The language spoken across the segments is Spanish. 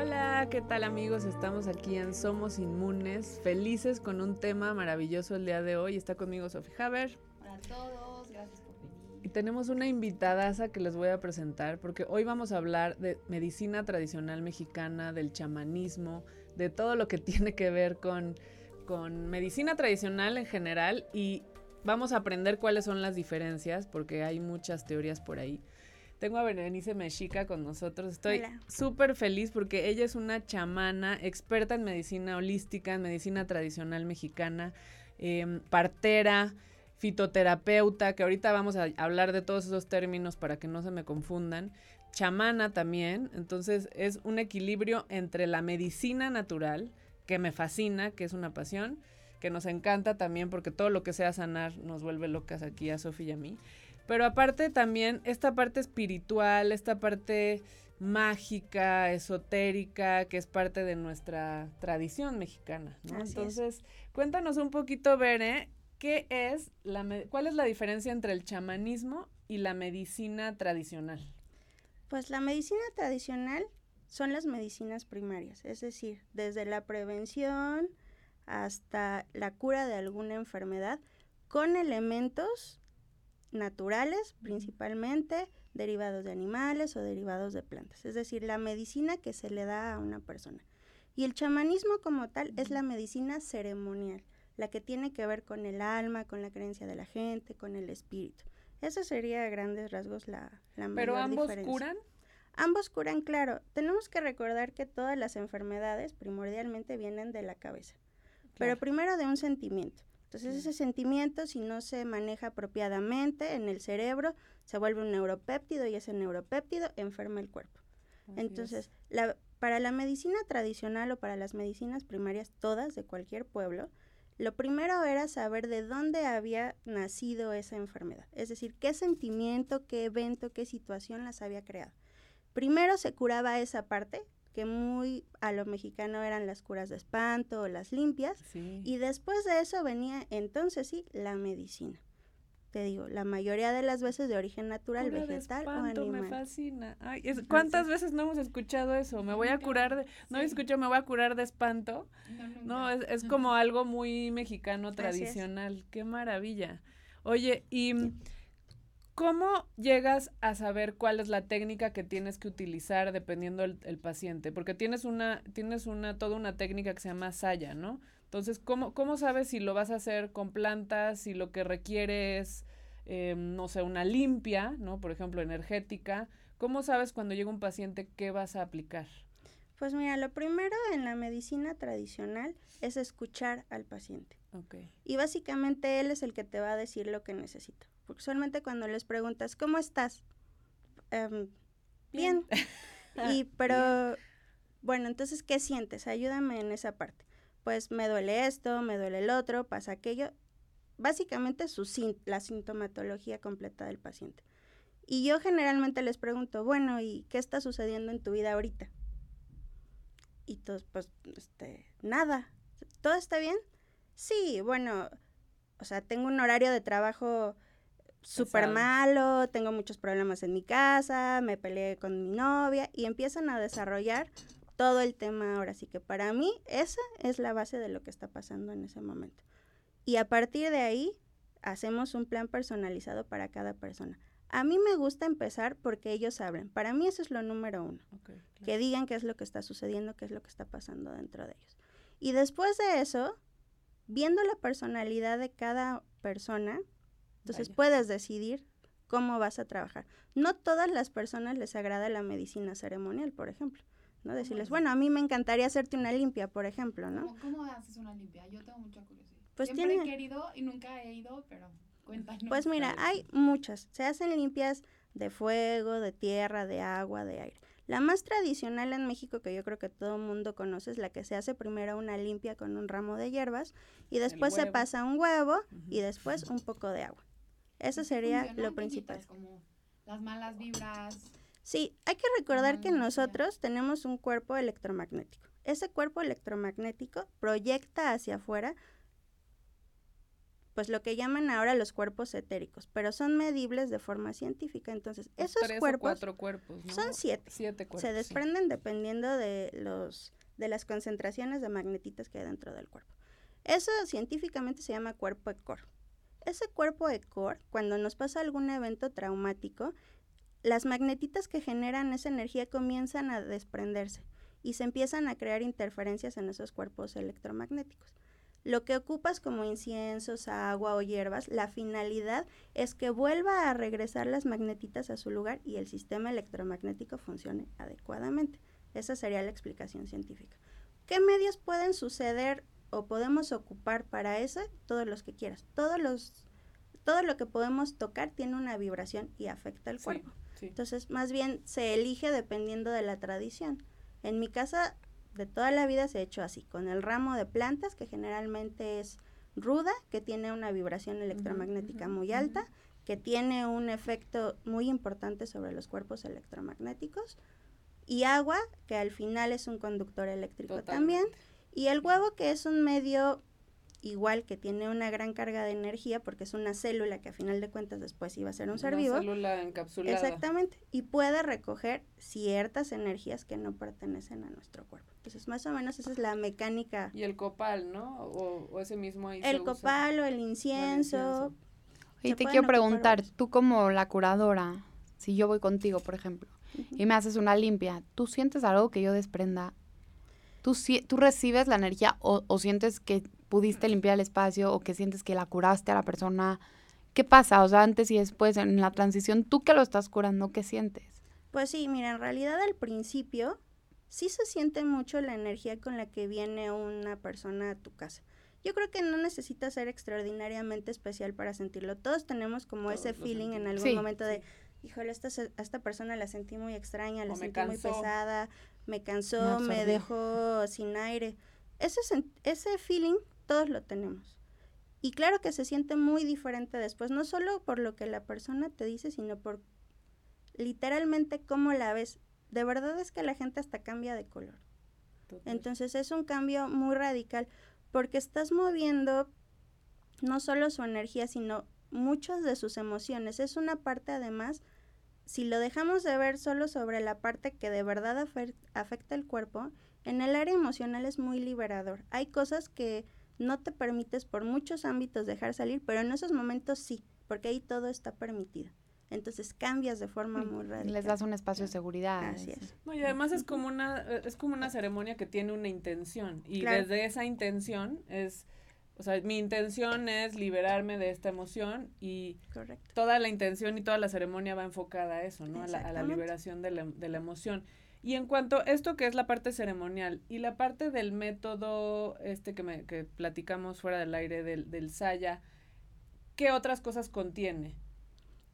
Hola, ¿qué tal amigos? Estamos aquí en Somos Inmunes, felices con un tema maravilloso el día de hoy. Está conmigo Sofía Haber. Hola a todos, gracias por venir. Y tenemos una invitadaza que les voy a presentar porque hoy vamos a hablar de medicina tradicional mexicana, del chamanismo, de todo lo que tiene que ver con, con medicina tradicional en general y vamos a aprender cuáles son las diferencias porque hay muchas teorías por ahí. Tengo a Berenice Mexica con nosotros. Estoy súper feliz porque ella es una chamana, experta en medicina holística, en medicina tradicional mexicana, em, partera, fitoterapeuta, que ahorita vamos a hablar de todos esos términos para que no se me confundan. Chamana también, entonces es un equilibrio entre la medicina natural, que me fascina, que es una pasión, que nos encanta también porque todo lo que sea sanar nos vuelve locas aquí a Sofía y a mí pero aparte también esta parte espiritual, esta parte mágica, esotérica, que es parte de nuestra tradición mexicana, ¿no? Entonces, cuéntanos un poquito, Bere, ¿qué es la cuál es la diferencia entre el chamanismo y la medicina tradicional? Pues la medicina tradicional son las medicinas primarias, es decir, desde la prevención hasta la cura de alguna enfermedad con elementos naturales principalmente, derivados de animales o derivados de plantas, es decir, la medicina que se le da a una persona. Y el chamanismo como tal es la medicina ceremonial, la que tiene que ver con el alma, con la creencia de la gente, con el espíritu. Eso sería a grandes rasgos la, la ¿Pero ambos curan? Ambos curan, claro. Tenemos que recordar que todas las enfermedades primordialmente vienen de la cabeza, pero primero de un sentimiento. Entonces ese sentimiento, si no se maneja apropiadamente en el cerebro, se vuelve un neuropéptido y ese neuropéptido enferma el cuerpo. Entonces, la, para la medicina tradicional o para las medicinas primarias, todas de cualquier pueblo, lo primero era saber de dónde había nacido esa enfermedad, es decir, qué sentimiento, qué evento, qué situación las había creado. Primero se curaba esa parte, que muy a lo mexicano eran las curas de espanto o las limpias. Y después de eso venía entonces sí la medicina. Te digo, la mayoría de las veces de origen natural, vegetal o animal. me fascina. Ay, ¿Cuántas veces no hemos escuchado eso? Me voy a curar de... No escucho, me voy a curar de espanto. No, es, es, como algo muy mexicano tradicional. Qué maravilla. Oye, y... ¿Cómo llegas a saber cuál es la técnica que tienes que utilizar dependiendo el, paciente? Porque tienes una, tienes una, toda una técnica que se llama saya, ¿no? Entonces, ¿cómo, ¿cómo sabes si lo vas a hacer con plantas, si lo que requiere es, eh, no sé, una limpia, ¿no? Por ejemplo, energética. ¿Cómo sabes cuando llega un paciente qué vas a aplicar? Pues mira, lo primero en la medicina tradicional es escuchar al paciente. Okay. Y básicamente él es el que te va a decir lo que necesita. Porque usualmente cuando les preguntas, ¿cómo estás? Em, bien. y, pero, bueno, entonces, ¿qué sientes? Ayúdame en esa parte. Pues me duele esto, me duele el otro, pasa aquello. Básicamente su, la sintomatología completa del paciente. Y yo generalmente les pregunto, bueno, ¿y qué está sucediendo en tu vida ahorita? Y todos, pues, este, nada. ¿Todo está bien? Sí, bueno, o sea, tengo un horario de trabajo súper malo, tengo muchos problemas en mi casa, me peleé con mi novia y empiezan a desarrollar todo el tema ahora. Así que para mí esa es la base de lo que está pasando en ese momento. Y a partir de ahí hacemos un plan personalizado para cada persona. A mí me gusta empezar porque ellos hablan. Para mí eso es lo número uno. Que digan qué es lo que está sucediendo, qué es lo que está pasando dentro de ellos. Y después de eso, viendo la personalidad de cada persona, entonces puedes decidir cómo vas a trabajar. No todas las personas les agrada la medicina ceremonial, por ejemplo. ¿no? Decirles, bueno, a mí me encantaría hacerte una limpia, por ejemplo, ¿no? ¿Cómo, haces una limpia? Yo tengo mucha curiosidad. Pues Siempre he querido y nunca he ido, pero cuéntanos. Pues mira, hay muchas. Se hacen limpias de fuego, de tierra, de agua, de aire. La más tradicional en México, que yo creo que todo el mundo conoce, es la que se hace primero una limpia con un ramo de hierbas y después se pasa un huevo y después un poco de agua. Eso sería lo principal. Como las malas vibras. Sí, hay que recordar que nosotros tenemos un cuerpo electromagnético. Ese cuerpo electromagnético proyecta hacia afuera pues lo que llaman ahora los cuerpos etéricos, pero son medibles de forma científica. Entonces, esos cuerpos, cuatro cuerpos son siete. Siete cuerpos. Se desprenden dependiendo de los de las concentraciones de magnetitas que hay dentro del cuerpo. Eso científicamente se llama cuerpo ECOR. Ese cuerpo ECOR, cuando nos pasa algún evento traumático, las magnetitas que generan esa energía comienzan a desprenderse y se empiezan a crear interferencias en esos cuerpos electromagnéticos. Lo que ocupas como inciensos, agua o hierbas, la finalidad es que vuelva a regresar las magnetitas a su lugar y el sistema electromagnético funcione adecuadamente. Esa sería la explicación científica. ¿Qué medios pueden suceder o podemos ocupar para eso? Todos los que quieras. Todos los, todo lo que podemos tocar tiene una vibración y afecta el cuerpo. Entonces, más bien se elige dependiendo de la tradición. En mi casa, de toda la vida se ha hecho así, con el ramo de plantas, que generalmente es ruda, que tiene una vibración electromagnética muy alta, que tiene un efecto muy importante sobre los cuerpos electromagnéticos, y agua, que al final es un conductor eléctrico también, y el huevo, que es un medio igual que tiene una gran carga de energía porque es una célula que a final de cuentas después iba a ser un ser vivo. Una célula encapsulada. Exactamente. Y puede recoger ciertas energías que no pertenecen a nuestro cuerpo. Entonces, más o menos esa es la mecánica. Y el copal, ¿no? O, ese mismo ahí El copal o el incienso. Y te quiero preguntar, tú como la curadora, si yo voy contigo, por ejemplo, y me haces una limpia, ¿tú sientes algo que yo desprenda? ¿Tú, tú recibes la energía o, o sientes que pudiste limpiar el espacio o que sientes que la curaste a la persona. ¿Qué pasa? O sea, antes y después, en la transición, tú que lo estás curando, ¿qué sientes? Pues sí, mira, en realidad al principio sí se siente mucho la energía con la que viene una persona a tu casa. Yo creo que no necesita ser extraordinariamente especial para sentirlo. Todos tenemos como ese feeling en algún momento de, híjole, esta, esta persona la sentí muy extraña, la sentí muy pesada, me cansó, me, dejó sin aire. Ese, ese feeling todos lo tenemos. Y claro que se siente muy diferente después, no solo por lo que la persona te dice, sino por literalmente cómo la ves. De verdad es que la gente hasta cambia de color. Entonces es un cambio muy radical porque estás moviendo no solo su energía, sino muchas de sus emociones. Es una parte además, si lo dejamos de ver solo sobre la parte que de verdad afecta el cuerpo, en el área emocional es muy liberador. Hay cosas que no te permites por muchos ámbitos dejar salir, pero en esos momentos sí, porque ahí todo está permitido. Entonces cambias de forma muy radical. Les das un espacio de seguridad. Así es. y además es como una es como una ceremonia que tiene una intención y desde esa intención es o sea, mi intención es liberarme de esta emoción y toda la intención y toda la ceremonia va enfocada a eso, ¿no? A la, liberación de la, de la emoción. Y en cuanto a esto que es la parte ceremonial y la parte del método este que, me, que platicamos fuera del aire del, del Saya, ¿qué otras cosas contiene?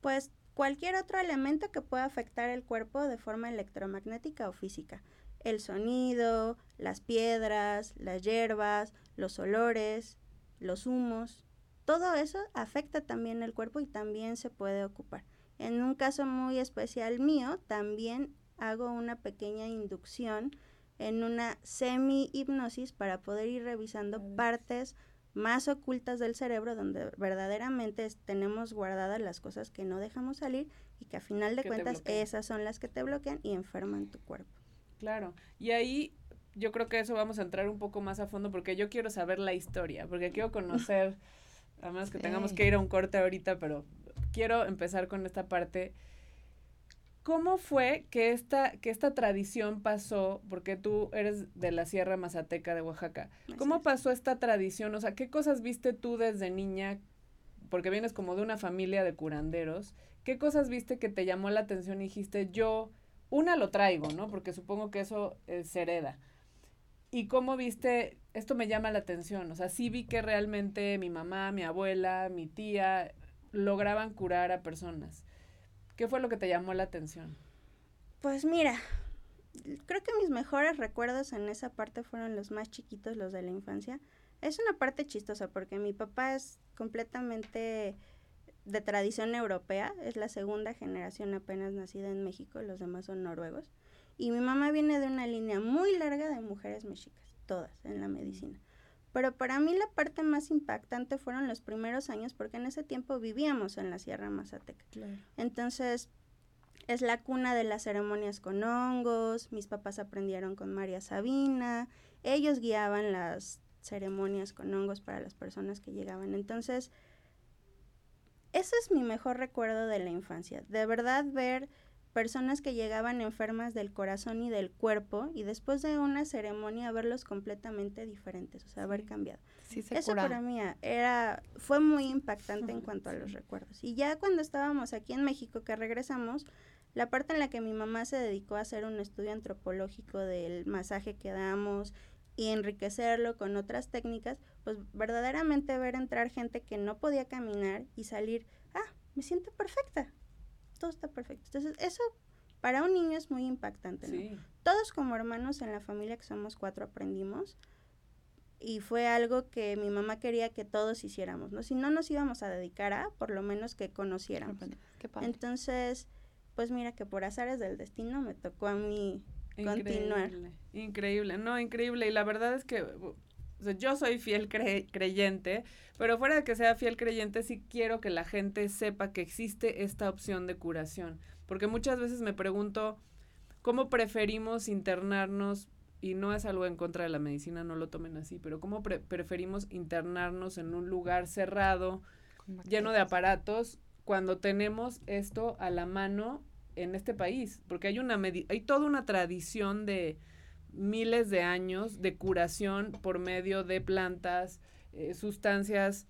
Pues cualquier otro elemento que pueda afectar el cuerpo de forma electromagnética o física. El sonido, las piedras, las hierbas, los olores, los humos, todo eso afecta también el cuerpo y también se puede ocupar. En un caso muy especial mío, también hago una pequeña inducción en una semi-hipnosis para poder ir revisando partes más ocultas del cerebro donde verdaderamente tenemos guardadas las cosas que no dejamos salir y que a final de cuentas esas son las que te bloquean y enferman tu cuerpo. Claro, y ahí yo creo que eso vamos a entrar un poco más a fondo porque yo quiero saber la historia, porque quiero conocer, además que tengamos que ir a un corte ahorita, pero quiero empezar con esta parte ¿Cómo fue que esta, que esta tradición pasó, porque tú eres de la Sierra Mazateca de Oaxaca, ¿cómo pasó esta tradición? O sea, ¿qué cosas viste tú desde niña? Porque vienes como de una familia de curanderos. ¿Qué cosas viste que te llamó la atención y dijiste, yo, una lo traigo, ¿no? Porque supongo que eso se hereda. ¿Y cómo viste, esto me llama la atención? O sea, sí vi que realmente mi mamá, mi abuela, mi tía lograban curar a personas. ¿Qué fue lo que te llamó la atención? Pues mira, creo que mis mejores recuerdos en esa parte fueron los más chiquitos, los de la infancia. Es una parte chistosa porque mi papá es completamente de tradición europea, es la segunda generación apenas nacida en México, los demás son noruegos. Y mi mamá viene de una línea muy larga de mujeres mexicas, todas en la medicina. Pero para mí la parte más impactante fueron los primeros años porque en ese tiempo vivíamos en la Sierra Mazateca. Entonces, es la cuna de las ceremonias con hongos, mis papás aprendieron con María Sabina, ellos guiaban las ceremonias con hongos para las personas que llegaban. Entonces, ese es mi mejor recuerdo de la infancia. De verdad ver personas que llegaban enfermas del corazón y del cuerpo y después de una ceremonia verlos completamente diferentes, o sea, haber cambiado. Eso para mí era, fue muy impactante en cuanto a los recuerdos. Y ya cuando estábamos aquí en México, que regresamos, la parte en la que mi mamá se dedicó a hacer un estudio antropológico del masaje que damos y enriquecerlo con otras técnicas, pues verdaderamente ver entrar gente que no podía caminar y salir, ah, me siento perfecta, todo está perfecto. Entonces, eso para un niño es muy impactante. Todos como hermanos en la familia, que somos cuatro, aprendimos. Y fue algo que mi mamá quería que todos hiciéramos, ¿no? Si no nos íbamos a dedicar a, por lo menos que conociéramos. Entonces, pues mira que por azares del destino me tocó a mí continuar. Increíble, no, increíble. Y la verdad es que yo soy fiel creyente, pero fuera de que sea fiel creyente, sí quiero que la gente sepa que existe esta opción de curación. Porque muchas veces me pregunto, ¿cómo preferimos internarnos? Y no es algo en contra de la medicina, no lo tomen así, pero ¿cómo preferimos internarnos en un lugar cerrado, lleno de aparatos, cuando tenemos esto a la mano en este país? Porque hay, una hay toda una tradición de miles de años de curación por medio de plantas, eh, sustancias,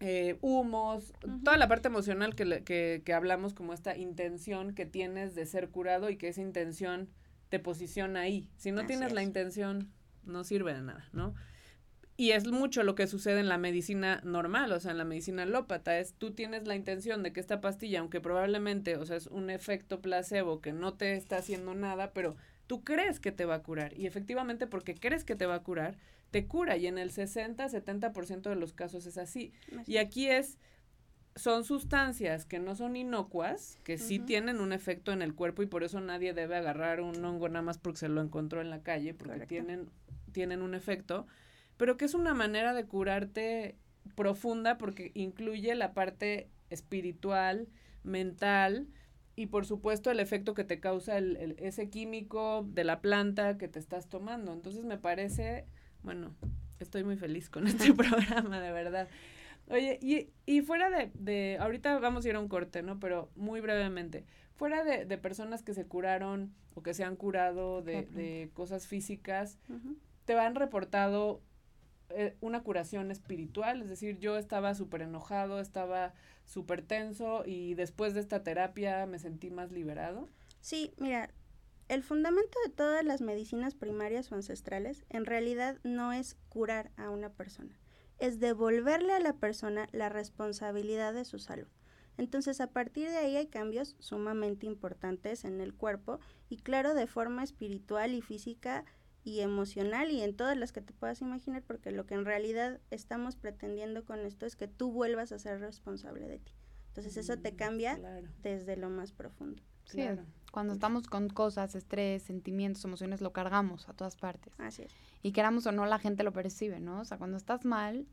eh, humos, toda la parte emocional que, que, que, hablamos como esta intención que tienes de ser curado y que esa intención te posiciona ahí. Si no tienes la intención, no sirve de nada, ¿no? Y es mucho lo que sucede en la medicina normal, o sea, en la medicina alópata, es tú tienes la intención de que esta pastilla, aunque probablemente, o sea, es un efecto placebo que no te está haciendo nada, pero tú crees que te va a curar. Y efectivamente porque crees que te va a curar, te cura. Y en el 60, 70% de los casos es así. Y aquí es son sustancias que no son inocuas, que sí tienen un efecto en el cuerpo y por eso nadie debe agarrar un hongo nada más porque se lo encontró en la calle, porque tienen tienen un efecto, pero que es una manera de curarte profunda porque incluye la parte espiritual, mental, y por supuesto el efecto que te causa el, ese químico de la planta que te estás tomando. Entonces me parece, bueno, estoy muy feliz con este programa, de verdad. Oye, y, y fuera de, de, ahorita vamos a ir a un corte, ¿no? Pero muy brevemente, fuera de, de personas que se curaron o que se han curado de, de cosas físicas, ¿te han reportado una curación espiritual? Es decir, yo estaba súper enojado, estaba súper tenso y después de esta terapia me sentí más liberado? Sí, mira, el fundamento de todas las medicinas primarias o ancestrales en realidad no es curar a una persona, es devolverle a la persona la responsabilidad de su salud. Entonces, a partir de ahí hay cambios sumamente importantes en el cuerpo y claro, de forma espiritual y física y emocional y en todas las que te puedas imaginar, porque lo que en realidad estamos pretendiendo con esto es que tú vuelvas a ser responsable de ti. Entonces eso te mm, cambia desde lo más profundo. claro. cuando estamos con cosas, estrés, sentimientos, emociones, lo cargamos a todas partes. Así es. Y queramos o no, la gente lo percibe, ¿no? O sea, cuando estás mal,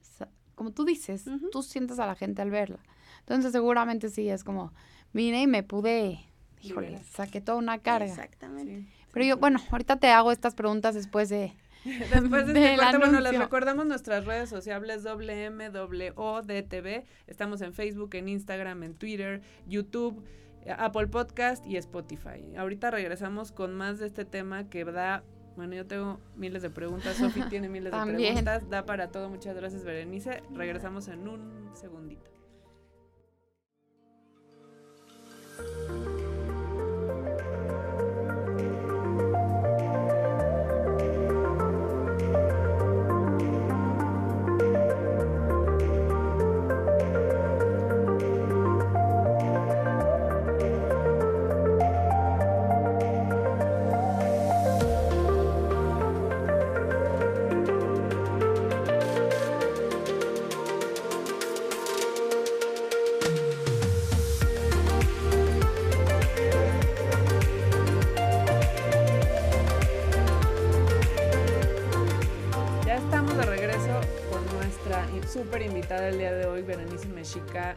como tú dices, tú sientes a la gente al verla. Entonces seguramente sí, es como, vine y me pude, híjole, saqué toda una carga. Exactamente. Pero yo, bueno, ahorita te hago estas preguntas después de... Después de, este bueno, les recordamos nuestras redes sociales WMWODTV. Estamos en Facebook, en Instagram, en Twitter, YouTube, Apple Podcast y Spotify. Ahorita regresamos con más de este tema que da bueno, yo tengo miles de preguntas, Sofi tiene miles de preguntas, da para todo. Muchas gracias, Berenice. Regresamos en un segundito. Súper invitada el día de hoy, Berenice Mexica,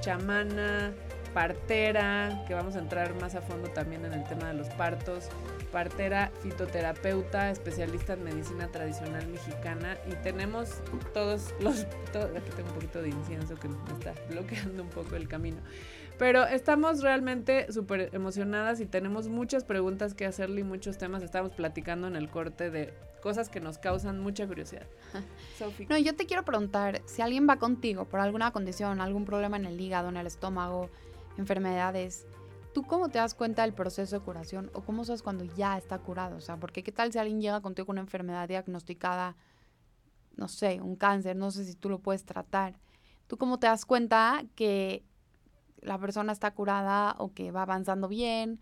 chamana, partera, que vamos a entrar más a fondo también en el tema de los partos, partera, fitoterapeuta, especialista en medicina tradicional mexicana y tenemos todos los, aquí tengo un poquito de incienso que me está bloqueando un poco el camino. Pero estamos realmente súper emocionadas y tenemos muchas preguntas que hacerle y muchos temas. Estamos platicando en el corte de cosas que nos causan mucha curiosidad. No, yo te quiero preguntar, si alguien va contigo por alguna condición, algún problema en el hígado, en el estómago, enfermedades, ¿tú cómo te das cuenta del proceso de curación o cómo sabes cuando ya está curado? O sea, porque qué tal si alguien llega contigo con una enfermedad diagnosticada, no sé, un cáncer, no sé si tú lo puedes tratar. ¿Tú cómo te das cuenta que la persona está curada o que va avanzando bien?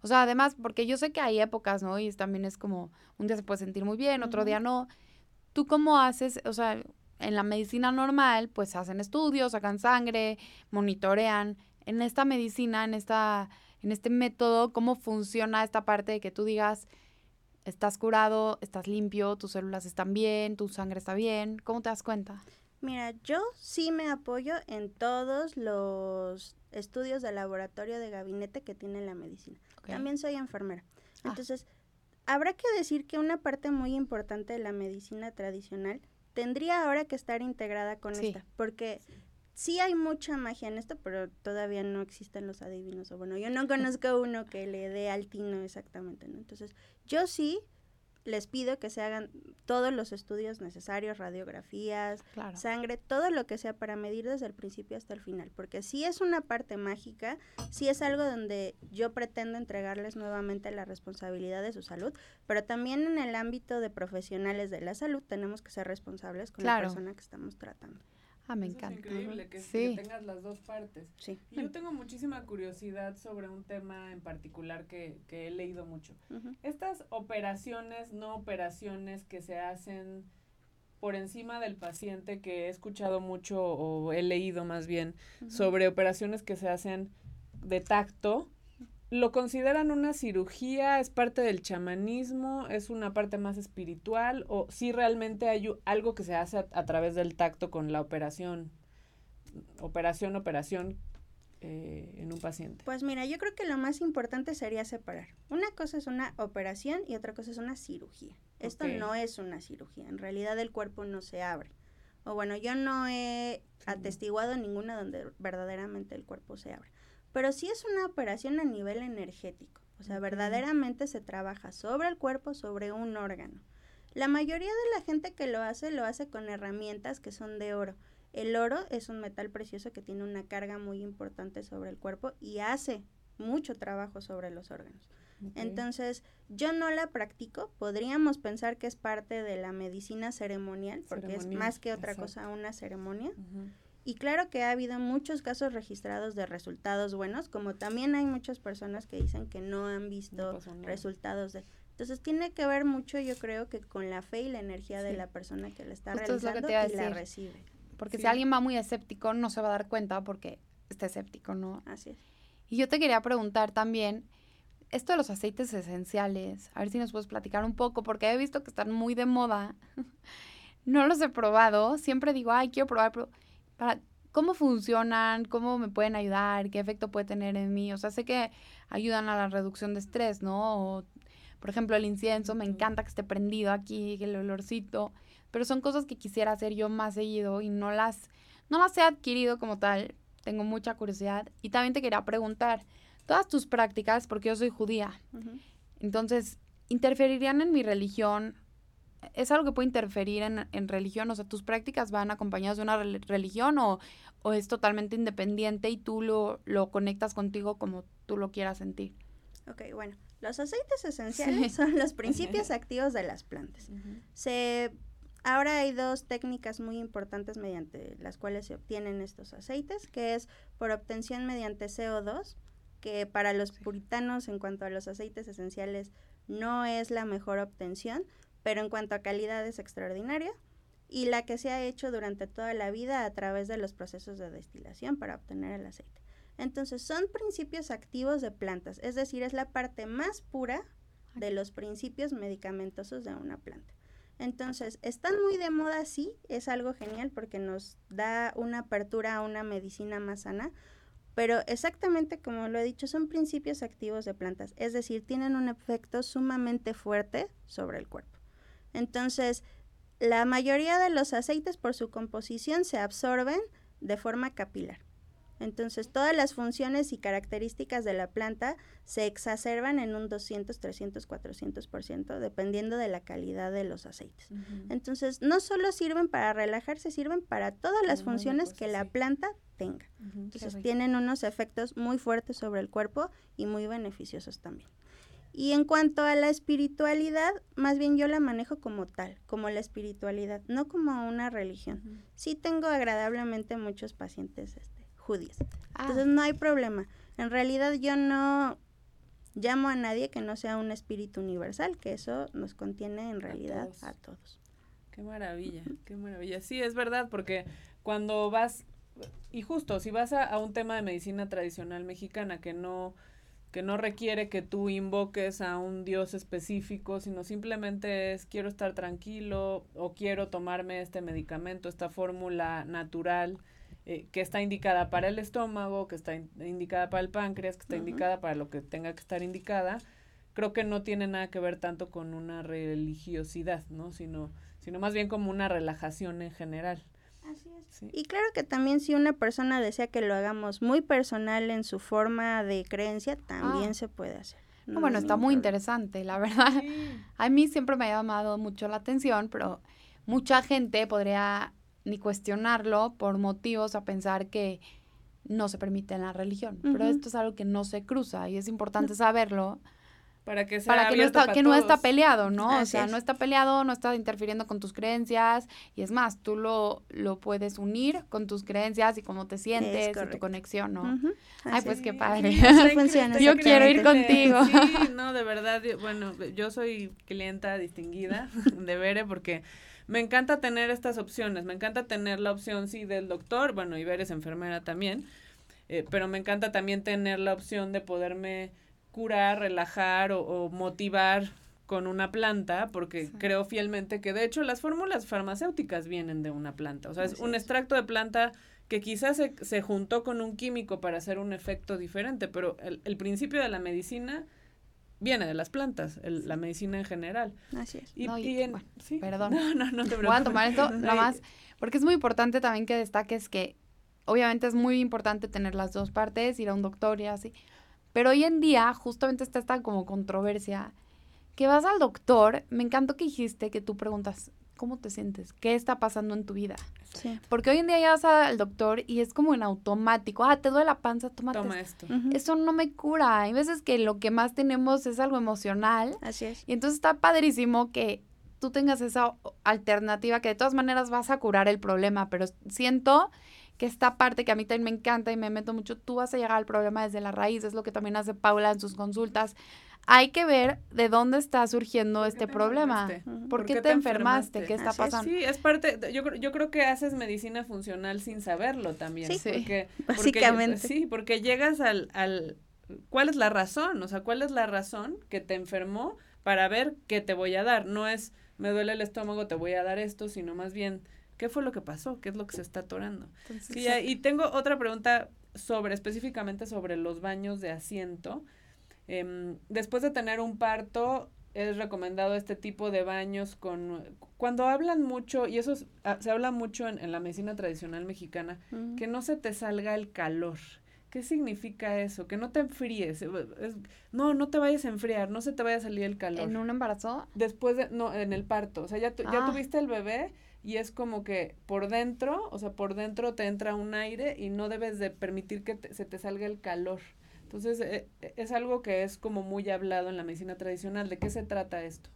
O sea, además, porque yo sé que hay épocas, ¿no? Y también es como, un día se puede sentir muy bien, otro día no. ¿Tú cómo haces? O sea, en la medicina normal, pues hacen estudios, sacan sangre, monitorean en esta medicina, en, esta, en este método, cómo funciona esta parte de que tú digas, estás curado, estás limpio, tus células están bien, tu sangre está bien. ¿Cómo te das cuenta? Mira, yo sí me apoyo en todos los estudios de laboratorio de gabinete que tiene la medicina. También soy enfermera. Ah. Entonces, habrá que decir que una parte muy importante de la medicina tradicional tendría ahora que estar integrada con esta, porque sí hay mucha magia en esto, pero todavía no existen los adivinos. O bueno, yo no conozco uno que le dé al tino exactamente, ¿no? Entonces, yo sí les pido que se hagan todos los estudios necesarios, radiografías, sangre, todo lo que sea para medir desde el principio hasta el final, porque si es una parte mágica, si es algo donde yo pretendo entregarles nuevamente la responsabilidad de su salud, pero también en el ámbito de profesionales de la salud tenemos que ser responsables con la persona que estamos tratando. Ah, me encanta. Es increíble que, tengas las dos partes. Sí. yo tengo muchísima curiosidad sobre un tema en particular que, he leído mucho. Estas operaciones, no operaciones que se hacen por encima del paciente, que he escuchado mucho o he leído más bien sobre operaciones que se hacen de tacto, ¿Lo consideran una cirugía? ¿Es parte del chamanismo? ¿Es una parte más espiritual? ¿O si realmente hay algo que se hace a, través del tacto con la operación? Operación, operación eh, en un paciente. Pues mira, yo creo que lo más importante sería separar. Una cosa es una operación y otra cosa es una cirugía. Esto no es una cirugía. En realidad el cuerpo no se abre. O bueno, yo no he atestiguado ninguna donde verdaderamente el cuerpo se abre pero sí es una operación a nivel energético. O sea, verdaderamente se trabaja sobre el cuerpo, sobre un órgano. La mayoría de la gente que lo hace lo hace con herramientas que son de oro. El oro es un metal precioso que tiene una carga muy importante sobre el cuerpo y hace mucho trabajo sobre los órganos. Entonces, yo no la practico, podríamos pensar que es parte de la medicina ceremonial, porque es más que otra cosa una ceremonia. Y claro que ha habido muchos casos registrados de resultados buenos, como también hay muchas personas que dicen que no han visto resultados de... Entonces tiene que ver mucho, yo creo, que con la fe y la energía de la persona que la está realizando y la recibe. Porque si alguien va muy escéptico, no se va a dar cuenta porque está escéptico, ¿no? Así es. Y yo te quería preguntar también, esto de los aceites esenciales, a ver si nos puedes platicar un poco, porque he visto que están muy de moda. no los he probado, siempre digo, ay, quiero probar, pero para cómo funcionan, cómo me pueden ayudar, qué efecto puede tener en mí. O sea, sé que ayudan a la reducción de estrés, ¿no? por ejemplo, el incienso, me encanta que esté prendido aquí, el olorcito, pero son cosas que quisiera hacer yo más seguido y no las, no las he adquirido como tal. Tengo mucha curiosidad. Y también te quería preguntar, todas tus prácticas, porque yo soy judía, entonces, ¿interferirían en mi religión? ¿Es algo que puede interferir en, religión? O sea, ¿tus prácticas van acompañadas de una religión o, es totalmente independiente y tú lo, lo conectas contigo como tú lo quieras sentir? Ok, bueno. Los aceites esenciales son los principios activos de las plantas. Se Ahora hay dos técnicas muy importantes mediante las cuales se obtienen estos aceites, que es por obtención mediante CO2, que para los puritanos en cuanto a los aceites esenciales no es la mejor obtención, pero en cuanto a calidad es extraordinaria, y la que se ha hecho durante toda la vida a través de los procesos de destilación para obtener el aceite. Entonces son principios activos de plantas, es decir, es la parte más pura de los principios medicamentosos de una planta. Entonces, están muy de moda, sí, es algo genial porque nos da una apertura a una medicina más sana, pero exactamente como lo he dicho, son principios activos de plantas, es decir, tienen un efecto sumamente fuerte sobre el cuerpo. Entonces, la mayoría de los aceites por su composición se absorben de forma capilar. Entonces, todas las funciones y características de la planta se exacerban en un 200, 300, 400%, dependiendo de la calidad de los aceites. Entonces, no solo sirven para relajarse, sirven para todas las funciones que la planta tenga. Entonces, tienen unos efectos muy fuertes sobre el cuerpo y muy beneficiosos también. Y en cuanto a la espiritualidad, más bien yo la manejo como tal, como la espiritualidad, no como una religión. Sí tengo agradablemente muchos pacientes este, judíos. Ah. Entonces no hay problema. En realidad yo no llamo a nadie que no sea un espíritu universal, que eso nos contiene en realidad a todos. Qué maravilla, qué maravilla. Sí, es verdad, porque cuando vas, y justo, si vas a, un tema de medicina tradicional mexicana que no que no requiere que tú invoques a un dios específico, sino simplemente es quiero estar tranquilo o quiero tomarme este medicamento, esta fórmula natural eh, que está indicada para el estómago, que está indicada para el páncreas, que está indicada para lo que tenga que estar indicada, creo que no tiene nada que ver tanto con una religiosidad, ¿no? Sino, sino más bien como una relajación en general. Así es. Y claro que también si una persona desea que lo hagamos muy personal en su forma de creencia, también ah. se puede hacer. bueno, está muy interesante, la verdad. A mí siempre me ha llamado mucho la atención, pero mucha gente podría ni cuestionarlo por motivos a pensar que no se permite en la religión. Pero esto es algo que no se cruza y es importante saberlo. Para que sea para que no está, que no está peleado, ¿no? o sea, no está peleado, no está interfiriendo con tus creencias. Y es más, tú lo, lo puedes unir con tus creencias y cómo te sientes y tu conexión, ¿no? Ay, pues qué padre. yo quiero ir contigo. Sí, no, de verdad, bueno, yo soy clienta distinguida de Bere porque me encanta tener estas opciones, me encanta tener la opción, sí, del doctor, bueno, y ver es enfermera también, eh, pero me encanta también tener la opción de poderme curar, relajar o, motivar con una planta, porque creo fielmente que de hecho las fórmulas farmacéuticas vienen de una planta, o sea, es un extracto de planta que quizás se, se, juntó con un químico para hacer un efecto diferente, pero el, el principio de la medicina viene de las plantas, la medicina en general. Así es. Y, Perdón. No, no, no te preocupes. Voy a tomar esto nada más, porque es muy importante también que destaques que obviamente es muy importante tener las dos partes, ir a un doctor y así. Pero hoy en día justamente está esta como controversia que vas al doctor, me encantó que dijiste que tú preguntas, ¿cómo te sientes? ¿Qué está pasando en tu vida? Sí. Porque hoy en día ya vas al doctor y es como en automático, ah, te duele la panza, tómate Toma esto. Eso no me cura. Hay veces que lo que más tenemos es algo emocional. Así es. Y entonces está padrísimo que tú tengas esa alternativa que de todas maneras vas a curar el problema, pero siento que esta parte que a mí también me encanta y me meto mucho, tú vas a llegar al problema desde la raíz, es lo que también hace Paula en sus consultas hay que ver de dónde está surgiendo este problema. ¿Por, qué, te, enfermaste? ¿Qué está pasando? Sí, es parte, yo, yo creo que haces medicina funcional sin saberlo también. Sí, porque, básicamente. sí, porque llegas al, al, ¿cuál es la razón? O sea, ¿cuál es la razón que te enfermó para ver qué te voy a dar? No es, me duele el estómago, te voy a dar esto, sino más bien, ¿qué fue lo que pasó? ¿Qué es lo que se está atorando? sí, y tengo otra pregunta sobre, específicamente sobre los baños de asiento. Em, después de tener un parto, es recomendado este tipo de baños con... Cuando hablan mucho, y eso ah, se habla mucho en, la medicina tradicional mexicana, que no se te salga el calor. ¿Qué significa eso? Que no te enfríes. Eh, no, no te vayas a enfriar, no se te vaya a salir el calor. ¿En un embarazo? Después de, no, en el parto. O sea, ya, ya ah. tuviste el bebé y es como que por dentro, o sea, por dentro te entra un aire y no debes de permitir que se te salga el calor. Entonces, eh, eh, es algo que es como muy hablado en la medicina tradicional. ¿De qué se trata esto?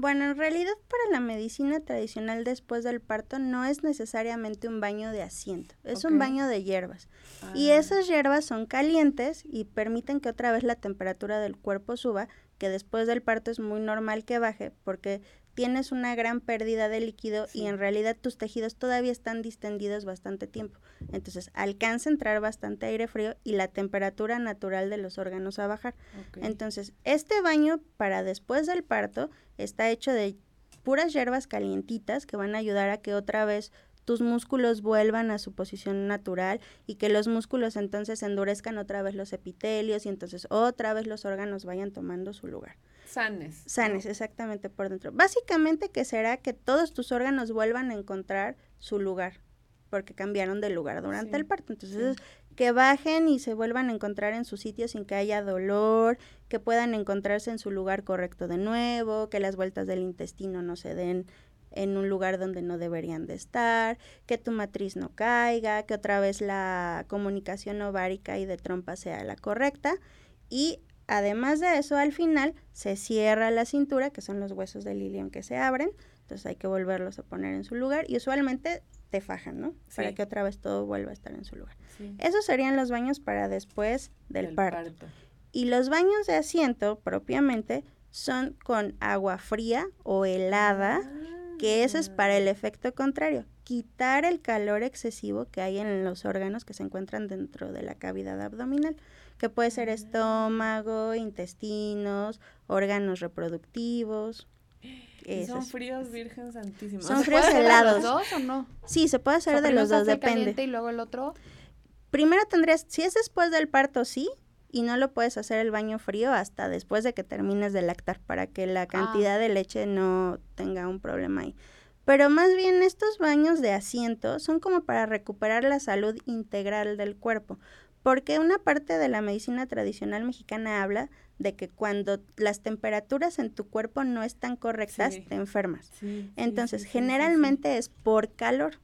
Bueno, en realidad para la medicina tradicional después del parto no es necesariamente un baño de asiento, es un baño de hierbas. Y ah. esas hierbas son calientes y permiten que otra vez la temperatura del cuerpo suba, que después del parto es muy normal que baje porque tienes una gran pérdida de líquido y en realidad tus tejidos todavía están distendidos bastante tiempo. Entonces alcanza a entrar bastante aire frío y la temperatura natural de los órganos a bajar. Entonces, este baño para después del parto está hecho de puras hierbas calientitas que van a ayudar a que otra vez tus músculos vuelvan a su posición natural y que los músculos entonces endurezcan otra vez los epitelios y entonces otra vez los órganos vayan tomando su lugar. Sanes. Sanes, exactamente por dentro. Básicamente que será que todos tus órganos vuelvan a encontrar su lugar, porque cambiaron de lugar durante el parto. Entonces, que bajen y se vuelvan a encontrar en su sitio sin que haya dolor, que puedan encontrarse en su lugar correcto de nuevo, que las vueltas del intestino no se den en un lugar donde no deberían de estar, que tu matriz no caiga, que otra vez la comunicación ovárica y de trompa sea la correcta y además de eso al final se cierra la cintura, que son los huesos del ilion que se abren, entonces hay que volverlos a poner en su lugar y usualmente te fajan, ¿no? Para que otra vez todo vuelva a estar en su lugar. Esos serían los baños para después del, parto. Y los baños de asiento propiamente son con agua fría o helada. Ah que eso es para el efecto contrario, quitar el calor excesivo que hay en los órganos que se encuentran dentro de la cavidad abdominal, que puede ser estómago, intestinos, órganos reproductivos. son fríos virgen santísimos. Son fríos helados. ¿De los dos o no? Sí, se puede hacer de los dos, depende. y luego el otro? Primero tendrías, si es después del parto, sí, y no lo puedes hacer el baño frío hasta después de que termines de lactar para que la ah. cantidad de leche no tenga un problema ahí. Pero más bien estos baños de asiento son como para recuperar la salud integral del cuerpo, porque una parte de la medicina tradicional mexicana habla de que cuando las temperaturas en tu cuerpo no están correctas, te enfermas. Entonces, generalmente es por calor,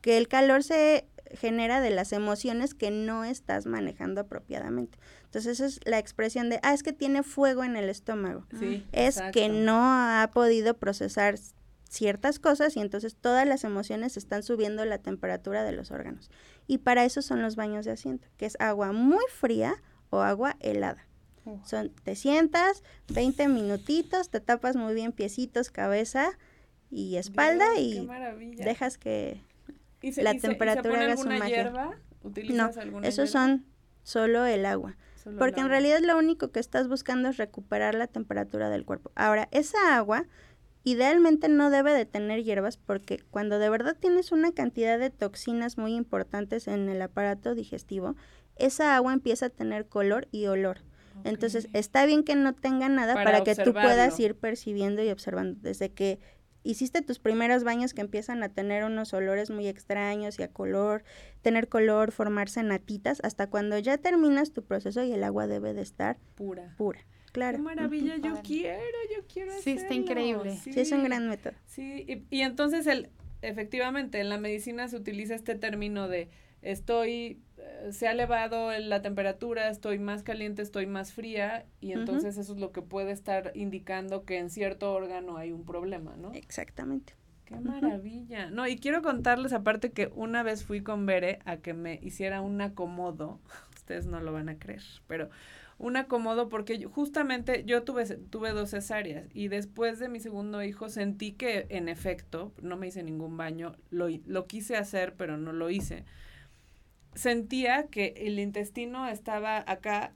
que el calor se genera de las emociones que no estás manejando apropiadamente. Entonces esa es la expresión de, ah, es que tiene fuego en el estómago. es que no ha podido procesar ciertas cosas y entonces todas las emociones están subiendo la temperatura de los órganos. Y para eso son los baños de asiento, que es agua muy fría o agua helada. Son, te sientas, 20 minutitos, te tapas muy bien piecitos, cabeza y espalda y dejas que la temperatura haga su magia. no, esos son solo el agua. porque en realidad lo único que estás buscando es recuperar la temperatura del cuerpo. Ahora, esa agua idealmente no debe de tener hierbas porque cuando de verdad tienes una cantidad de toxinas muy importantes en el aparato digestivo, esa agua empieza a tener color y olor. Entonces, está bien que no tenga nada para, para que tú puedas ir percibiendo y observando. Desde que hiciste tus primeros baños que empiezan a tener unos olores muy extraños y a color, tener color, formarse natitas, hasta cuando ya terminas tu proceso y el agua debe de estar pura. Pura. Claro. Qué maravilla, yo quiero, yo quiero Sí, está increíble. Sí. es un gran método. Sí, y, y entonces el, efectivamente, en la medicina se utiliza este término de estoy, eh, se ha elevado la temperatura, estoy más caliente, estoy más fría y entonces eso es lo que puede estar indicando que en cierto órgano hay un problema, ¿no? Exactamente. Qué maravilla. No, y quiero contarles aparte que una vez fui con Bere a que me hiciera un acomodo, ustedes no lo van a creer, pero un acomodo porque justamente yo tuve, tuve dos cesáreas y después de mi segundo hijo sentí que en efecto, no me hice ningún baño, lo, lo quise hacer pero no lo hice sentía que el intestino estaba acá,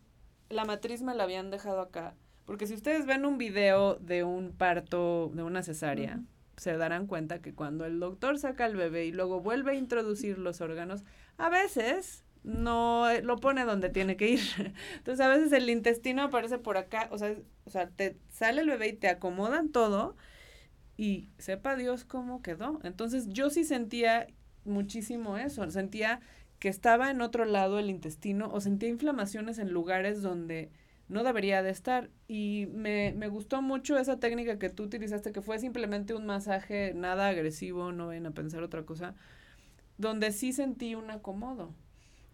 la matriz me la habían dejado acá. Porque si ustedes ven un video de un parto, de una cesárea, se darán cuenta que cuando el doctor saca al bebé y luego vuelve a introducir los órganos, a veces no eh, lo pone donde tiene que ir. Entonces a veces el intestino aparece por acá, o sea, o sea, te sale el bebé y te acomodan todo y sepa Dios cómo quedó. Entonces yo sí sentía muchísimo eso, sentía que estaba en otro lado el intestino o sentía inflamaciones en lugares donde no debería de estar. Y me, me gustó mucho esa técnica que tú utilizaste, que fue simplemente un masaje nada agresivo, no vayan a pensar otra cosa, donde sí sentí un acomodo.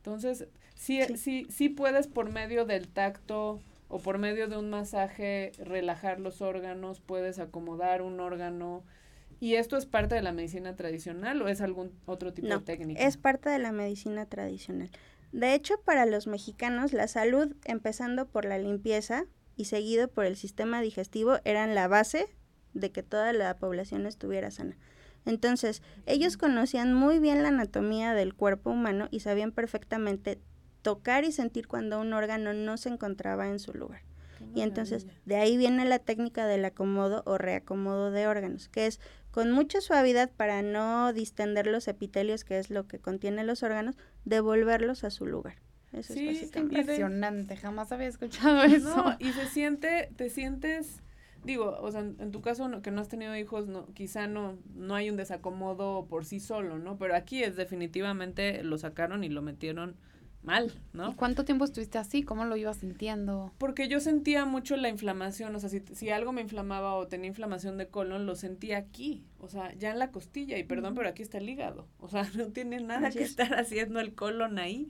Entonces, sí, sí, sí, sí puedes por medio del tacto o por medio de un masaje relajar los órganos, puedes acomodar un órgano, ¿Y esto es parte de la medicina tradicional o es algún otro tipo de técnica? Es parte de la medicina tradicional. De hecho, para los mexicanos, la salud, empezando por la limpieza y seguido por el sistema digestivo, eran la base de que toda la población estuviera sana. Entonces, ellos conocían muy bien la anatomía del cuerpo humano y sabían perfectamente tocar y sentir cuando un órgano no se encontraba en su lugar. y entonces de ahí viene la técnica del acomodo o reacomodo de órganos, que es con mucha suavidad para no distender los epitelios, que es lo que contiene los órganos, devolverlos a su lugar. Eso sí, es impresionante, jamás había escuchado eso. No, y se siente, te sientes, digo, o sea, en, tu caso que no has tenido hijos, no, quizá no, no hay un desacomodo por sí solo, ¿no? Pero aquí es definitivamente lo sacaron y lo metieron mal, ¿no? ¿Y cuánto tiempo estuviste así? ¿Cómo lo ibas sintiendo? Porque yo sentía mucho la inflamación, o sea, si, si algo me inflamaba o tenía inflamación de colon, lo sentía aquí, o sea, ya en la costilla, y perdón, pero aquí está el hígado, o sea, no tiene nada que estar haciendo el colon ahí.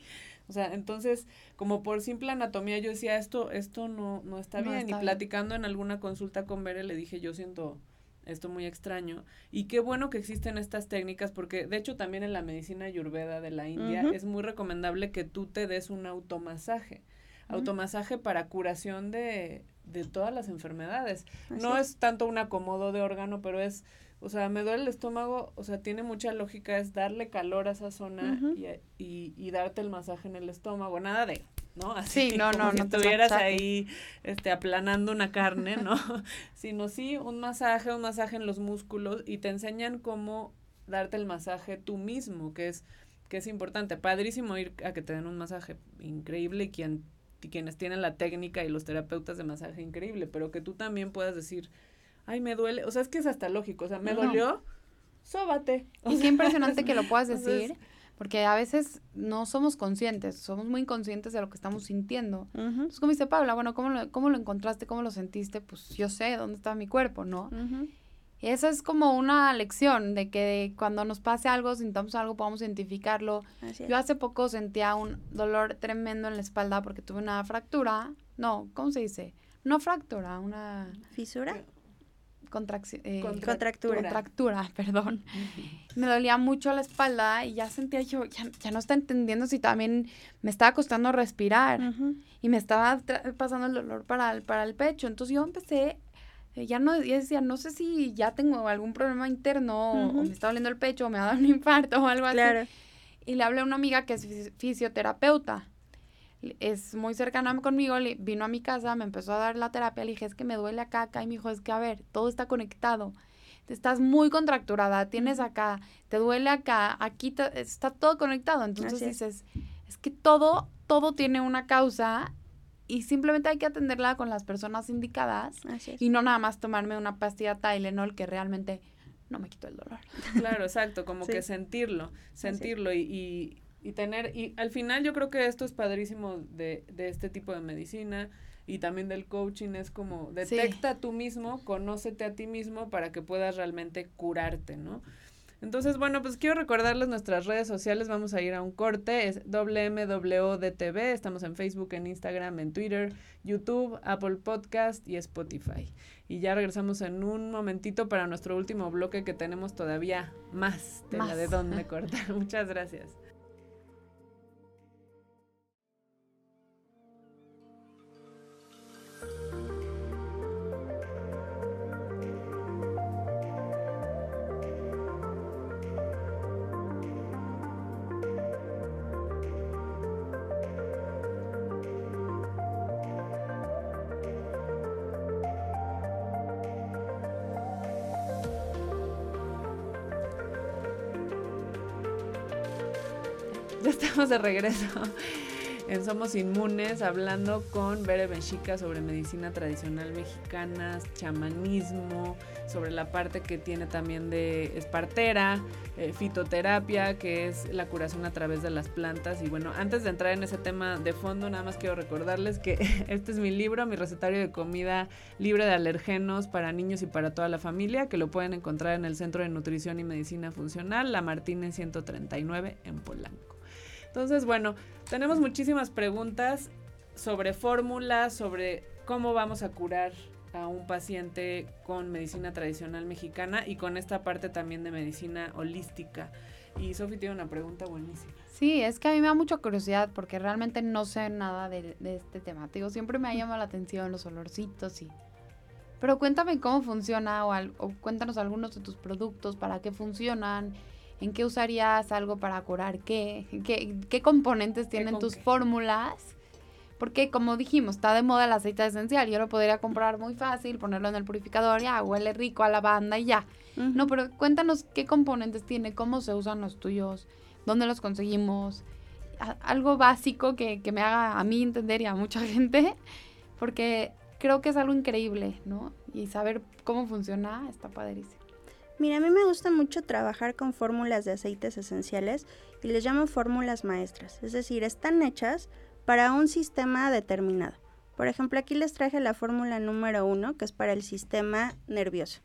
O sea, entonces, como por simple anatomía, yo decía, esto, esto no, no está bien. y platicando en alguna consulta con Bere, le dije, yo siento esto muy extraño. Y qué bueno que existen estas técnicas, porque de hecho también en la medicina ayurveda de la India es muy recomendable que tú te des un automasaje. Automasaje para curación de, de todas las enfermedades. no es. tanto un acomodo de órgano, pero es, o sea, me duele el estómago, o sea, tiene mucha lógica, es darle calor a esa zona y, y, y darte el masaje en el estómago. Nada de ¿no? Así sí, no, no, si no estuvieras ahí este, aplanando una carne, ¿no? Sino sí un masaje, un masaje en los músculos y te enseñan cómo darte el masaje tú mismo, que es, que es importante. Padrísimo ir a que te den un masaje increíble y quien, quienes tienen la técnica y los terapeutas de masaje increíble, pero que tú también puedas decir, ay, me duele, o sea, es que es hasta lógico, o sea, me dolió, sóbate. Y es impresionante que lo puedas decir porque a veces no somos conscientes, somos muy inconscientes de lo que estamos sintiendo. Entonces, como dice Paula, bueno, ¿cómo lo, ¿cómo lo encontraste? ¿Cómo lo sentiste? Pues yo sé dónde está mi cuerpo, ¿no? Y esa es como una lección de que cuando nos pase algo, sintamos algo, podamos identificarlo. Yo hace poco sentía un dolor tremendo en la espalda porque tuve una fractura. No, ¿cómo se dice? No fractura, una... ¿Fisura? Eh, contractura. contractura, perdón. Me dolía mucho la espalda y ya sentía yo, ya, ya no está entendiendo si también me estaba costando respirar y me estaba pasando el dolor para el, para el pecho. Entonces yo empecé, eh, ya no, ya decía, no sé si ya tengo algún problema interno o, me está doliendo el pecho o me ha dado un infarto o algo claro. así. Y le hablé a una amiga que es fisioterapeuta es muy cercana conmigo, le, vino a mi casa, me empezó a dar la terapia, le dije, es que me duele acá, acá, y me dijo, es que a ver, todo está conectado, estás muy contracturada, tienes acá, te duele acá, aquí está todo conectado, entonces dices, es que todo, todo tiene una causa y simplemente hay que atenderla con las personas indicadas y no nada más tomarme una pastilla Tylenol que realmente no me quitó el dolor. Claro, exacto, como que sentirlo, sentirlo y, y tener, y al final yo creo que esto es padrísimo de, de este tipo de medicina y también del coaching, es como detecta tú mismo, conócete a ti mismo para que puedas realmente curarte, ¿no? Entonces, bueno, pues quiero recordarles nuestras redes sociales, vamos a ir a un corte, es WMWDTV, estamos en Facebook, en Instagram, en Twitter, YouTube, Apple Podcast y Spotify. Y ya regresamos en un momentito para nuestro último bloque que tenemos todavía más tela de dónde cortar. Muchas gracias. De regreso en Somos Inmunes hablando con Bere Benchica sobre medicina tradicional mexicana, chamanismo, sobre la parte que tiene también de espartera, eh, fitoterapia, que es la curación a través de las plantas. Y bueno, antes de entrar en ese tema de fondo, nada más quiero recordarles que este es mi libro, mi recetario de comida libre de alergenos para niños y para toda la familia, que lo pueden encontrar en el Centro de Nutrición y Medicina Funcional, La Martínez 139 en Polanco. Entonces, bueno, tenemos muchísimas preguntas sobre fórmulas, sobre cómo vamos a curar a un paciente con medicina tradicional mexicana y con esta parte también de medicina holística. Y Sofi tiene una pregunta buenísima. Sí, es que a mí me da mucha curiosidad porque realmente no sé nada de, este tema. Digo, siempre me ha llamado la atención los olorcitos y... Pero cuéntame cómo funciona o, o cuéntanos algunos de tus productos, para qué funcionan ¿En qué usarías algo para curar qué? ¿Qué, qué componentes tienen tus fórmulas? Porque como dijimos, está de moda el aceite esencial. Yo lo podría comprar muy fácil, ponerlo en el purificador, ya, huele rico a lavanda y ya. No, pero cuéntanos qué componentes tiene, cómo se usan los tuyos, dónde los conseguimos. algo básico que, que me haga a mí entender y a mucha gente, porque creo que es algo increíble, ¿no? Y saber cómo funciona está padrísimo. Mira, a mí me gusta mucho trabajar con fórmulas de aceites esenciales y les llamo fórmulas maestras, es decir, están hechas para un sistema determinado. Por ejemplo, aquí les traje la fórmula número uno, que es para el sistema nervioso.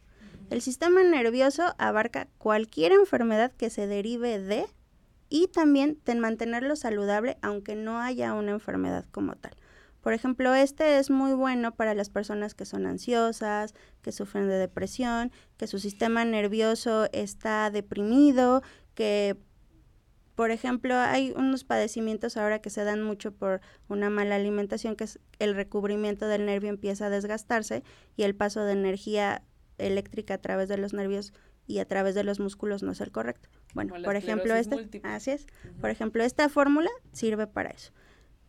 El sistema nervioso abarca cualquier enfermedad que se derive de y también de mantenerlo saludable aunque no haya una enfermedad como tal. Por ejemplo, este es muy bueno para las personas que son ansiosas, que sufren de depresión, que su sistema nervioso está deprimido, que, por ejemplo, hay unos padecimientos ahora que se dan mucho por una mala alimentación, que es el recubrimiento del nervio empieza a desgastarse y el paso de energía eléctrica a través de los nervios y a través de los músculos no es el correcto. Bueno, por ejemplo, este, así es. Por ejemplo, esta fórmula sirve para eso.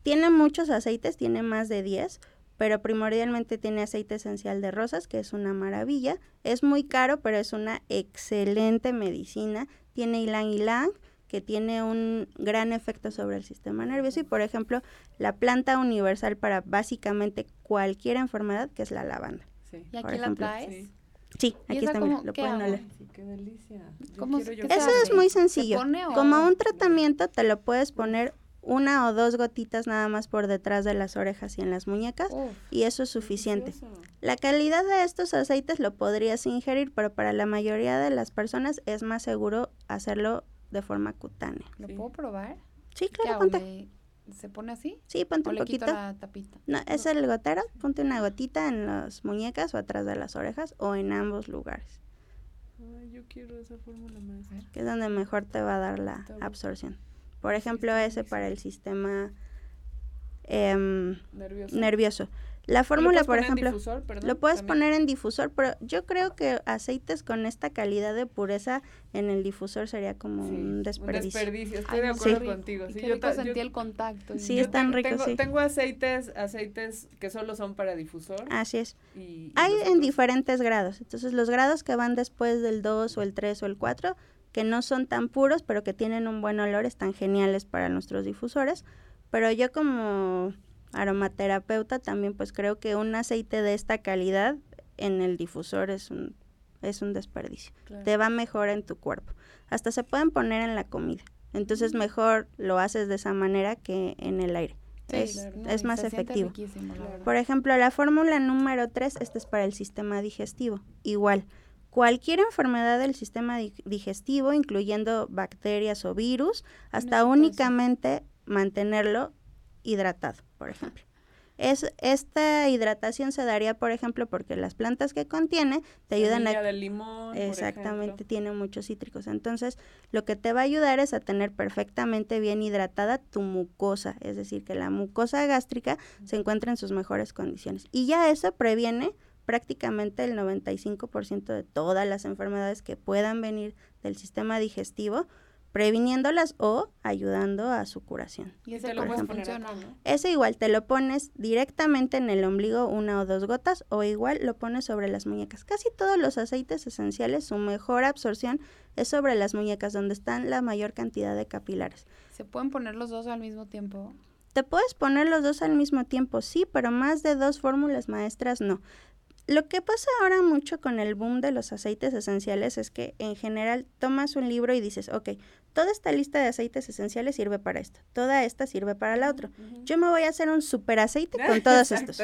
Tiene muchos aceites, tiene más de 10, pero primordialmente tiene aceite esencial de rosas, que es una maravilla. Es muy caro, pero es una excelente medicina. Tiene ylang ylang, que tiene un gran efecto sobre el sistema nervioso y, por ejemplo, la planta universal para básicamente cualquier enfermedad, que es la lavanda. ¿Y aquí la traes? Sí, aquí está, lo pueden oler. qué delicia. Eso es muy sencillo. Como un tratamiento te lo puedes poner una o dos gotitas nada más por detrás de las orejas y en las muñecas y eso es suficiente. La calidad de estos aceites lo podrías ingerir, pero para la mayoría de las personas es más seguro hacerlo de forma cutánea. ¿Lo puedo probar? Sí, claro, ponte. ¿Se pone así? Sí, ponte un poquito. la tapita? No, es el gotero, ponte una gotita en las muñecas o atrás de las orejas o en ambos lugares. Ay, yo quiero esa fórmula más. Que es donde mejor te va a dar la absorción. Por ejemplo, ese para el sistema em, nervioso. La fórmula, por ejemplo, lo puedes poner en difusor, pero yo creo que aceites con esta calidad de pureza en el difusor sería como un desperdicio. Un desperdicio, estoy de acuerdo contigo. Sí, yo sentí el contacto. Sí, es tan rico, tengo, sí. Tengo aceites, aceites que solo son para difusor. Así es. Hay en diferentes grados. Entonces, los grados que van después del 2 o el 3 o el 4 que no son tan puros, pero que tienen un buen olor, están geniales para nuestros difusores. Pero yo como aromaterapeuta también pues creo que un aceite de esta calidad en el difusor es un, es un desperdicio. Te va mejor en tu cuerpo. Hasta se pueden poner en la comida. Entonces mejor lo haces de esa manera que en el aire. es, es más efectivo. Por ejemplo, la fórmula número 3, este es para el sistema digestivo. Igual, cualquier enfermedad del sistema digestivo, incluyendo bacterias o virus, hasta únicamente mantenerlo hidratado, por ejemplo. Es, esta hidratación se daría, por ejemplo, porque las plantas que contiene te ayudan a... del limón, Exactamente, tiene muchos cítricos. Entonces, lo que te va a ayudar es a tener perfectamente bien hidratada tu mucosa, es decir, que la mucosa gástrica se encuentre en sus mejores condiciones. Y ya eso previene prácticamente el 95% de todas las enfermedades que puedan venir del sistema digestivo, previniéndolas o ayudando a su curación. Y ese cómo funciona, Ese igual te lo pones directamente en el ombligo una o dos gotas o igual lo pones sobre las muñecas. Casi todos los aceites esenciales, su mejor absorción es sobre las muñecas donde están la mayor cantidad de capilares. ¿Se pueden poner los dos al mismo tiempo? Te puedes poner los dos al mismo tiempo, sí, pero más de dos fórmulas maestras no. Lo que pasa ahora mucho con el boom de los aceites esenciales es que en general tomas un libro y dices, ok, toda esta lista de aceites esenciales sirve para esto, toda esta sirve para la otra. Yo me voy a hacer un super aceite con todos estos.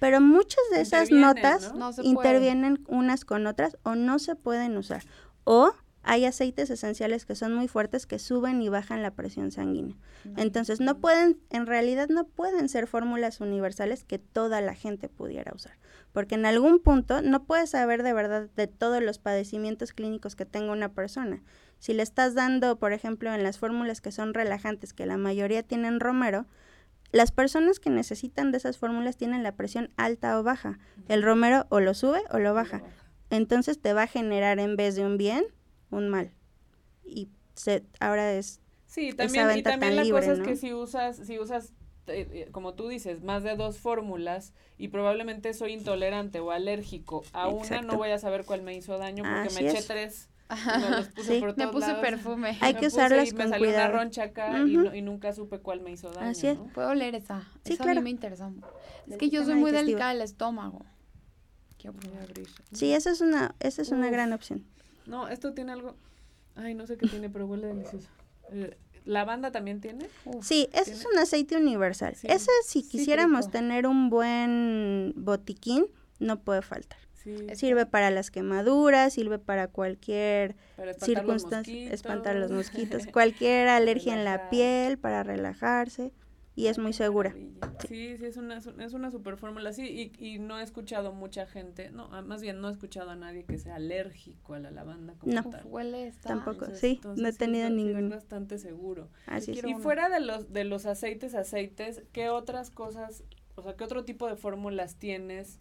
Pero muchas de esas notas intervienen unas con otras o no se pueden usar. O hay aceites esenciales que son muy fuertes que suben y bajan la presión sanguínea. Entonces, no pueden, en realidad no pueden ser fórmulas universales que toda la gente pudiera usar porque en algún punto no puedes saber de verdad de todos los padecimientos clínicos que tenga una persona. Si le estás dando, por ejemplo, en las fórmulas que son relajantes, que la mayoría tienen romero, las personas que necesitan de esas fórmulas tienen la presión alta o baja. El romero o lo sube o lo baja. Entonces te va a generar en vez de un bien, un mal. Y se, ahora es Sí, también, y también la cosa es que si usas, si usas eh, eh, como tú dices, más de dos fórmulas y probablemente soy intolerante o alérgico a una, no voy a saber cuál me hizo daño porque me eché tres. puse me puse perfume. Hay que usarlas y con me salió cuidado. una roncha acá y, nunca supe cuál me hizo daño. Así es. Puedo leer esa. Sí, esa claro. a mí me interesa. Es que yo soy muy delicada del estómago. Quiero abrir. Sí, esa es una, esa es una gran opción. No, esto tiene algo. Ay, no sé qué tiene, pero huele delicioso. Eh, ¿Lavanda también tiene? Uf. Sí, ese es un aceite universal. Sí. Ese, si quisiéramos tener un buen botiquín, no puede faltar. Sí. Sirve para las quemaduras, sirve para cualquier Para espantar los circunstancia, mosquitos. espantar los mosquitos, cualquier alergia en la piel, para relajarse y es muy segura. Sí, sí, es una, es una super fórmula, sí, y, y no he escuchado mucha gente, no, ah, más bien no he escuchado a nadie que sea alérgico a la lavanda como No. tal. Huele esta. Tampoco. Entonces- sí, entonces no he tenido sí ninguno. Es bastante seguro. Así es. Y uno. fuera de los, de los aceites, aceites, ¿qué otras cosas, o sea, qué otro tipo de fórmulas tienes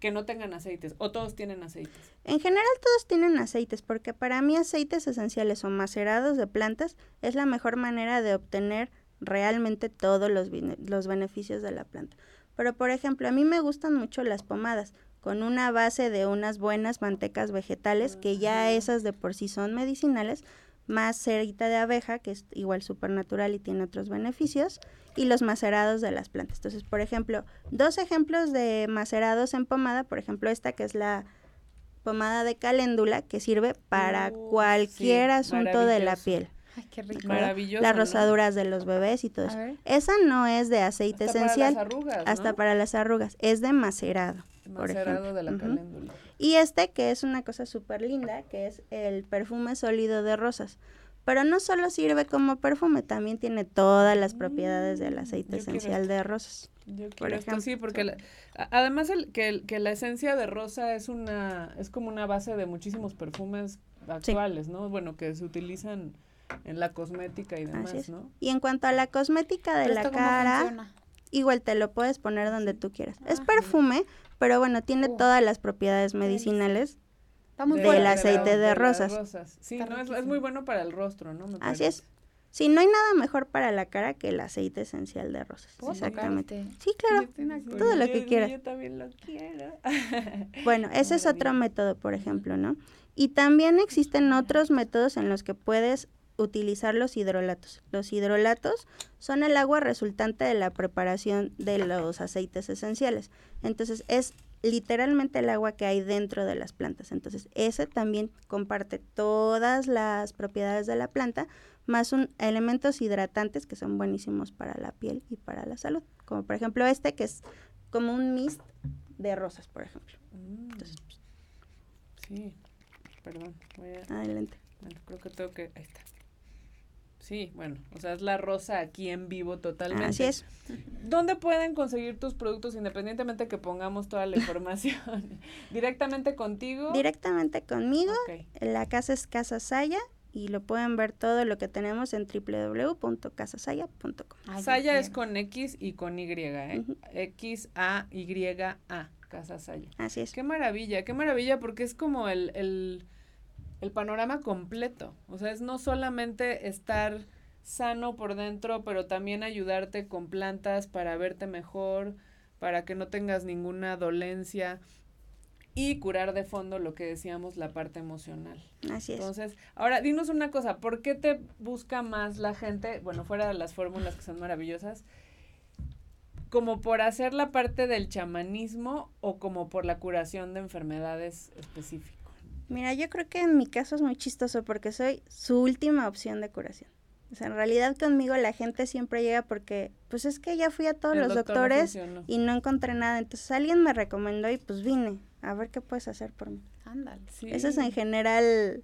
que no tengan aceites? ¿O todos tienen aceites? En general todos tienen aceites, porque para mí aceites esenciales o macerados de plantas es la mejor manera de obtener realmente todos los, los beneficios de la planta. Pero por ejemplo, a mí me gustan mucho las pomadas, con una base de unas buenas mantecas vegetales, que ya esas de por sí son medicinales, más cerita de abeja, que es igual supernatural y tiene otros beneficios, y los macerados de las plantas. Entonces, por ejemplo, dos ejemplos de macerados en pomada, por ejemplo, esta que es la pomada de caléndula, que sirve para Uh, cualquier sí, asunto de la piel. Ay, qué rico. Maravilloso. Las ¿no? rosaduras de los bebés y todo A eso. ver. Esa no es de aceite Hasta esencial, Para las arrugas, hasta para las arrugas, es de macerado. por Macerado ejemplo. de la caléndula. Y este, que es una cosa súper linda, que es el perfume sólido de rosas. Pero no solo sirve como perfume, también tiene todas las propiedades del Mm, aceite yo esencial de rosas. Yo por quiero esto, ejemplo. sí, porque la- además el, que, el- que la esencia de rosa es una es como una base de muchísimos perfumes actuales, ¿no? Bueno, que se utilizan en la cosmética y demás, es. ¿no? Y en cuanto a la cosmética de ¿Pero la cara, funciona? igual te lo puedes poner donde tú quieras. es Ah, perfume, pero bueno, tiene Uh, todas las propiedades medicinales. De- del la- aceite de las rosas. Sí, no, es, es muy bueno para el rostro, ¿no? Me Así parece. es. Sí, no hay nada mejor para la cara que el aceite esencial de rosas. ¿Puedo Exactamente. tocarte? Sí, claro. Todo lo que quieras. Yo también lo quiero. Bueno, ese es otro método, por ejemplo, ¿no? Y también existen otros métodos en los que puedes utilizar los hidrolatos. Los hidrolatos son el agua resultante de la preparación de los aceites esenciales. Entonces, es literalmente el agua que hay dentro de las plantas. Entonces, ese también comparte todas las propiedades de la planta, más un, elementos hidratantes que son buenísimos para la piel y para la salud. Como por ejemplo este, que es como un mist de rosas, por ejemplo. Mm, Entonces, sí, perdón. Voy a, adelante. bueno, creo que tengo que... Ahí está. Sí, bueno, o sea, es la rosa aquí en vivo totalmente. Así es. ¿Dónde pueden conseguir tus productos independientemente que pongamos toda la información? ¿Directamente contigo? Directamente conmigo. Ok. La casa es Casa Saya y lo pueden ver todo lo que tenemos en www.casasaya.com. Saya es con X y con Y, ¿eh? Ujú. X-A-Y-A, Casa Saya. Así es. Qué maravilla, qué maravilla, porque es como el, el, el panorama completo. O sea, es no solamente estar sano por dentro, pero también ayudarte con plantas para verte mejor, para que no tengas ninguna dolencia y curar de fondo lo que decíamos, la parte emocional. Así es. Entonces, ahora dinos una cosa, ¿por qué te busca más la gente, bueno, fuera de las fórmulas que son maravillosas, como por hacer la parte del chamanismo o como por la curación de enfermedades específicas? Mira, yo creo que en mi caso es muy chistoso porque soy su última opción de curación. O sea, en realidad conmigo la gente siempre llega porque, pues es que ya fui a todos El los doctor doctores y no encontré nada. Entonces alguien me recomendó y pues vine a ver qué puedes hacer por mí. Ándale. Sí. Eso es en general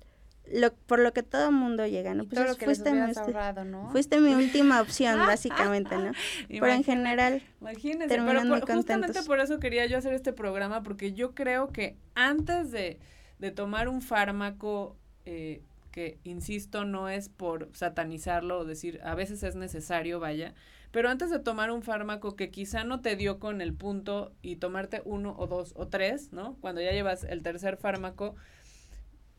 lo, por lo que todo mundo llega, ¿no? Y Pues todo lo que les fuiste, mi, ahorrado, ¿no? fuiste mi última opción, básicamente, ¿no? Pero en general, Imagínense, pero muy por- justamente por eso quería yo hacer este programa, porque yo creo que antes de, de tomar un fármaco, eh, que insisto, no es por satanizarlo o decir, a veces es necesario, vaya, pero antes de tomar un fármaco que quizá no te dio con el punto y tomarte uno o dos o tres, ¿no? Cuando ya llevas el tercer fármaco,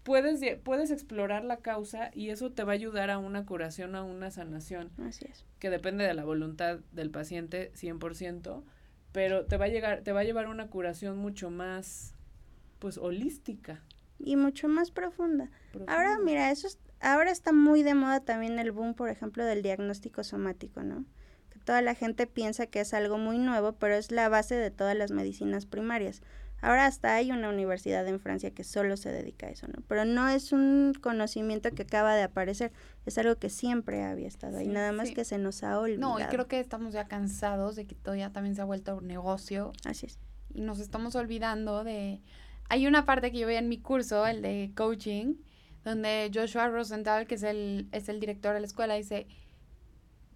puedes, puedes explorar la causa y eso te va a ayudar a una curación, a una sanación. Así es. Que depende de la voluntad del paciente 100%, pero te va a, llegar, te va a llevar a una curación mucho más, pues, holística. Y mucho más profunda. Ahora, mira, eso ahora está muy de moda también el boom, por ejemplo, del diagnóstico somático, ¿no? Que toda la gente piensa que es algo muy nuevo, pero es la base de todas las medicinas primarias. Ahora hasta hay una universidad en Francia que solo se dedica a eso, ¿no? Pero no es un conocimiento que acaba de aparecer, es algo que siempre había estado ahí, nada más que se nos ha olvidado. No, y creo que estamos ya cansados de que todo ya también se ha vuelto un negocio. Así es. Y nos estamos olvidando de... Hay una parte que yo veía en mi curso, el de coaching, donde Joshua Rosenthal, que es el, es el director de la escuela, dice,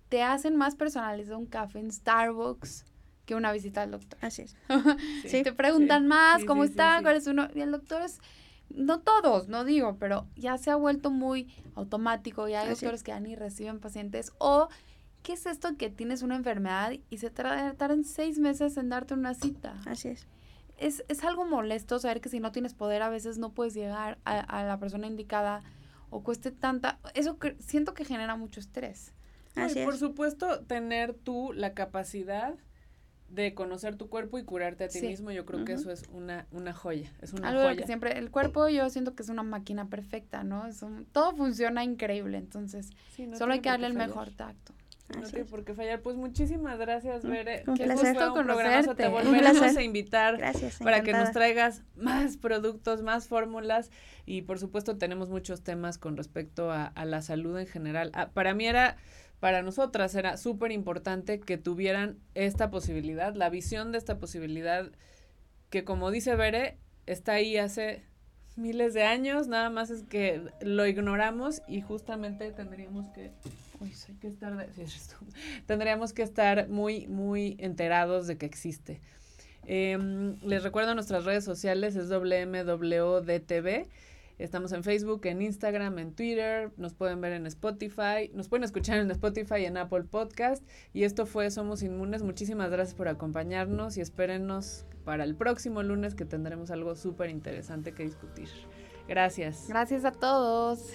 te hacen más personalizado un café en Starbucks que una visita al doctor. Así es. sí, te preguntan más, ¿cómo está? ¿Cuál es uno? Y el doctor es, no todos, no digo, pero ya se ha vuelto muy automático y hay doctores que ya ni reciben pacientes. O, ¿qué es esto que tienes una enfermedad y se tardan seis meses en darte una cita? Así es. Es, es algo molesto saber que si no tienes poder a veces no puedes llegar a, a la persona indicada o cueste tanta... Eso que, siento que genera mucho estrés. Así y por supuesto, tener tú la capacidad de conocer tu cuerpo y curarte a ti mismo, yo creo que eso es una, una joya, es una Algo que siempre, el cuerpo yo siento que es una máquina perfecta, ¿no? Es todo funciona increíble, entonces solo hay que darle el mejor tacto. No tiene por qué fallar. Pues muchísimas gracias, Bere. Un placer. Fue un te volveremos a invitar para que nos traigas más productos, más fórmulas y por supuesto tenemos muchos temas con respecto a, a la salud en general. Ah, para mí era para nosotras era súper importante que tuvieran esta posibilidad, la visión de esta posibilidad que como dice Bere, está ahí hace miles de años, nada más es que lo ignoramos y justamente tendríamos que, que estar, tendríamos que estar muy, muy enterados de que existe. Em, les recuerdo nuestras redes sociales, es WMWDTV. Estamos en Facebook, en Instagram, en Twitter, nos pueden ver en Spotify, nos pueden escuchar en Spotify y en Apple Podcast. Y esto fue Somos Inmunes. Muchísimas gracias por acompañarnos y espérenos para el próximo lunes que tendremos algo súper interesante que discutir. Gracias. Gracias a todos.